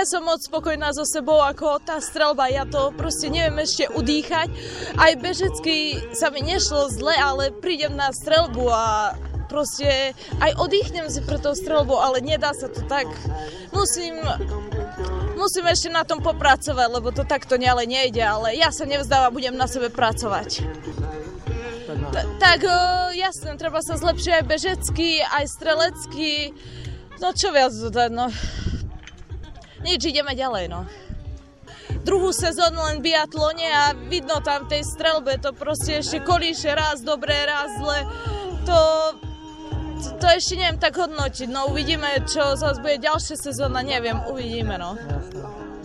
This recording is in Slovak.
nie som moc spokojná so sebou, ako tá strelba, ja to proste neviem ešte udýchať. Aj bežecky sa mi nešlo zle, ale prídem na strelbu a proste aj oddychnem si pre tou strelbou, ale nedá sa to tak. Musím musím ešte na tom popracovať, lebo to takto ale nejde, ale ja sa nevzdávam, budem na sebe pracovať. Tak jasne, treba sa zlepšiť aj bežecky, aj strelecky. No čo viac dodať, no. Nič, ideme ďalej, no. Druhú sezónu len biatlone a vidno tam v tej strelbe, to proste ešte kolíše raz dobré, raz zle. To, to, to ešte neviem tak hodnotiť, no uvidíme, čo zase bude ďalšia sezóna, neviem, uvidíme, no.